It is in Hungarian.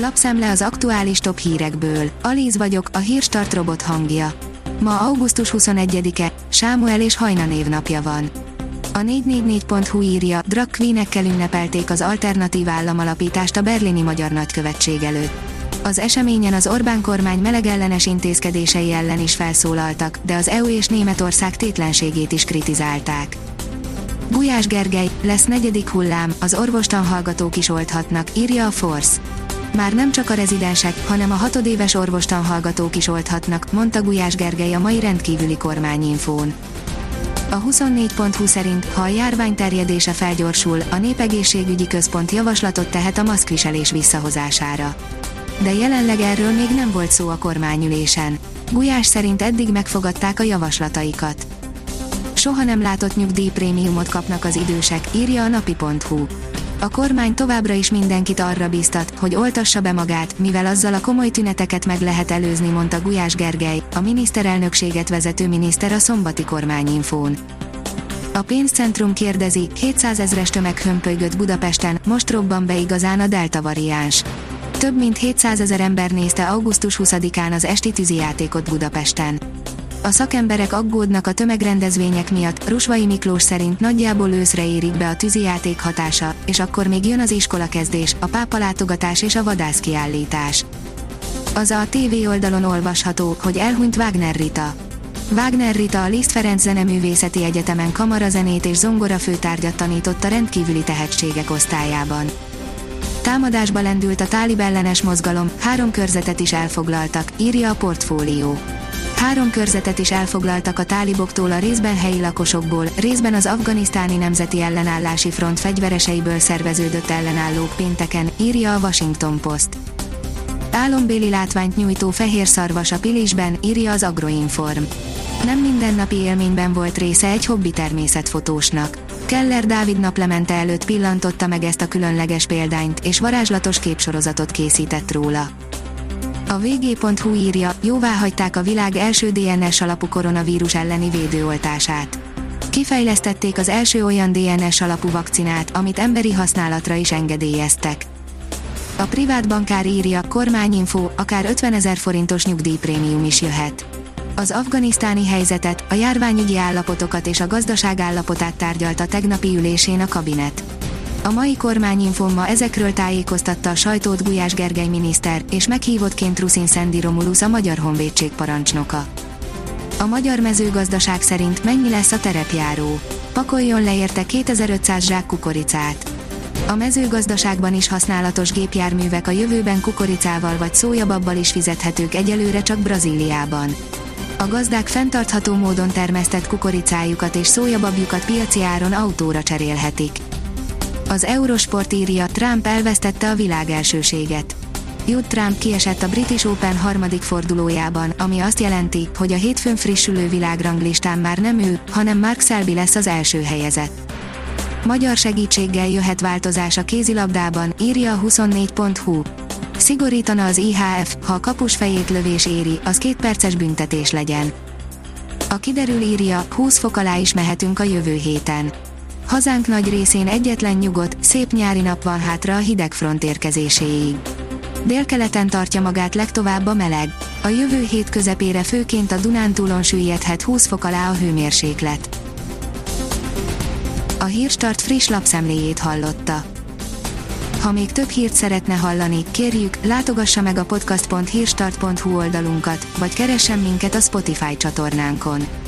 Lapszemle az aktuális top hírekből. Alíz vagyok, a hírstart robot hangja. Ma augusztus 21-e, Sámuel és Hajna névnapja van. A 444.hu írja, drag queenekkel ünnepelték az alternatív államalapítást a berlini magyar nagykövetség előtt. Az eseményen az Orbán kormány melegellenes intézkedései ellen is felszólaltak, de az EU és Németország tétlenségét is kritizálták. Gulyás Gergely, lesz negyedik hullám, az orvostan hallgatók is olthatnak, írja a Force. Már nem csak a rezidensek, hanem a hatodéves orvostan hallgatók is olthatnak, mondta Gulyás Gergely a mai rendkívüli kormányinfón. A 24.20 szerint, ha a járvány terjedése felgyorsul, a Népegészségügyi Központ javaslatot tehet a maszkviselés visszahozására. De jelenleg erről még nem volt szó a kormányülésen. Gulyás szerint eddig megfogadták a javaslataikat. Soha nem látott nyugdíjprémiumot kapnak az idősek, írja a napi.hu. A kormány továbbra is mindenkit arra biztat, hogy oltassa be magát, mivel azzal a komoly tüneteket meg lehet előzni, mondta Gulyás Gergely, a miniszterelnökséget vezető miniszter a szombati kormányinfón. A pénzcentrum kérdezi, 700 ezres tömeg hömpölygött Budapesten, most robban be igazán a delta variáns. Több mint 700 ezer ember nézte augusztus 20-án az esti tűzijátékot Budapesten. A szakemberek aggódnak a tömegrendezvények miatt, Rusvai Miklós szerint nagyjából őszre érik be a tűzijáték hatása, és akkor még jön az iskolakezdés, a pápalátogatás és a vadászkiállítás. Az a TV oldalon olvasható, hogy elhunyt Wagner Rita. Wagner Rita a Liszt Ferenc Zeneművészeti Egyetemen kamarazenét és zongora főtárgyat tanította rendkívüli tehetségek osztályában. Támadásba lendült a tálib ellenes mozgalom, három körzetet is elfoglaltak, írja a portfólió. Három körzetet is elfoglaltak a táliboktól a részben helyi lakosokból, részben az afganisztáni nemzeti ellenállási front fegyvereseiből szerveződött ellenállók pénteken, írja a Washington Post. Álombéli látványt nyújtó fehér szarvas a Pilisben, írja az Agroinform. Nem mindennapi élményben volt része egy hobbi természetfotósnak. Keller Dávid naplemente előtt pillantotta meg ezt a különleges példányt, és varázslatos képsorozatot készített róla. A vg.hu írja, jóvá hagyták a világ első DNS alapú koronavírus elleni védőoltását. Kifejlesztették az első olyan DNS alapú vakcinát, amit emberi használatra is engedélyeztek. A privát bankár írja, kormányinfo, akár 50 ezer forintos nyugdíjprémium is jöhet. Az afganisztáni helyzetet, a járványügyi állapotokat és a gazdaság állapotát tárgyalta tegnapi ülésén a kabinet. A mai kormányinfon ma ezekről tájékoztatta a sajtót Gulyás Gergely miniszter, és meghívottként Ruszin Szendi Romulus a Magyar Honvédség parancsnoka. A magyar mezőgazdaság szerint mennyi lesz a terepjáró? Pakoljon le érte 2500 zsák kukoricát. A mezőgazdaságban is használatos gépjárművek a jövőben kukoricával vagy szójababbal is fizethetők egyelőre csak Brazíliában. A gazdák fenntartható módon termesztett kukoricájukat és szójababjukat piaci áron autóra cserélhetik. Az Eurosport írja, Trump elvesztette a világ elsőséget. Judd Trump kiesett a British Open harmadik fordulójában, ami azt jelenti, hogy a hétfőn frissülő világranglistán már nem ő, hanem Mark Selby lesz az első helyezett. Magyar segítséggel jöhet változás a kézilabdában, írja a 24.hu. Szigorítana az IHF, ha a kapus fejét lövés éri, az két perces büntetés legyen. A kiderül írja, 20 fok alá is mehetünk a jövő héten. Hazánk nagy részén egyetlen nyugodt, szép nyári nap van hátra a hidegfront érkezéséig. Délkeleten tartja magát legtovább a meleg. A jövő hét közepére főként a Dunántúlon süllyedhet 20 fok alá a hőmérséklet. A Hírstart friss lapszemléjét hallotta. Ha még több hírt szeretne hallani, kérjük, látogassa meg a podcast.hírstart.hu oldalunkat, vagy keressen minket a Spotify csatornánkon.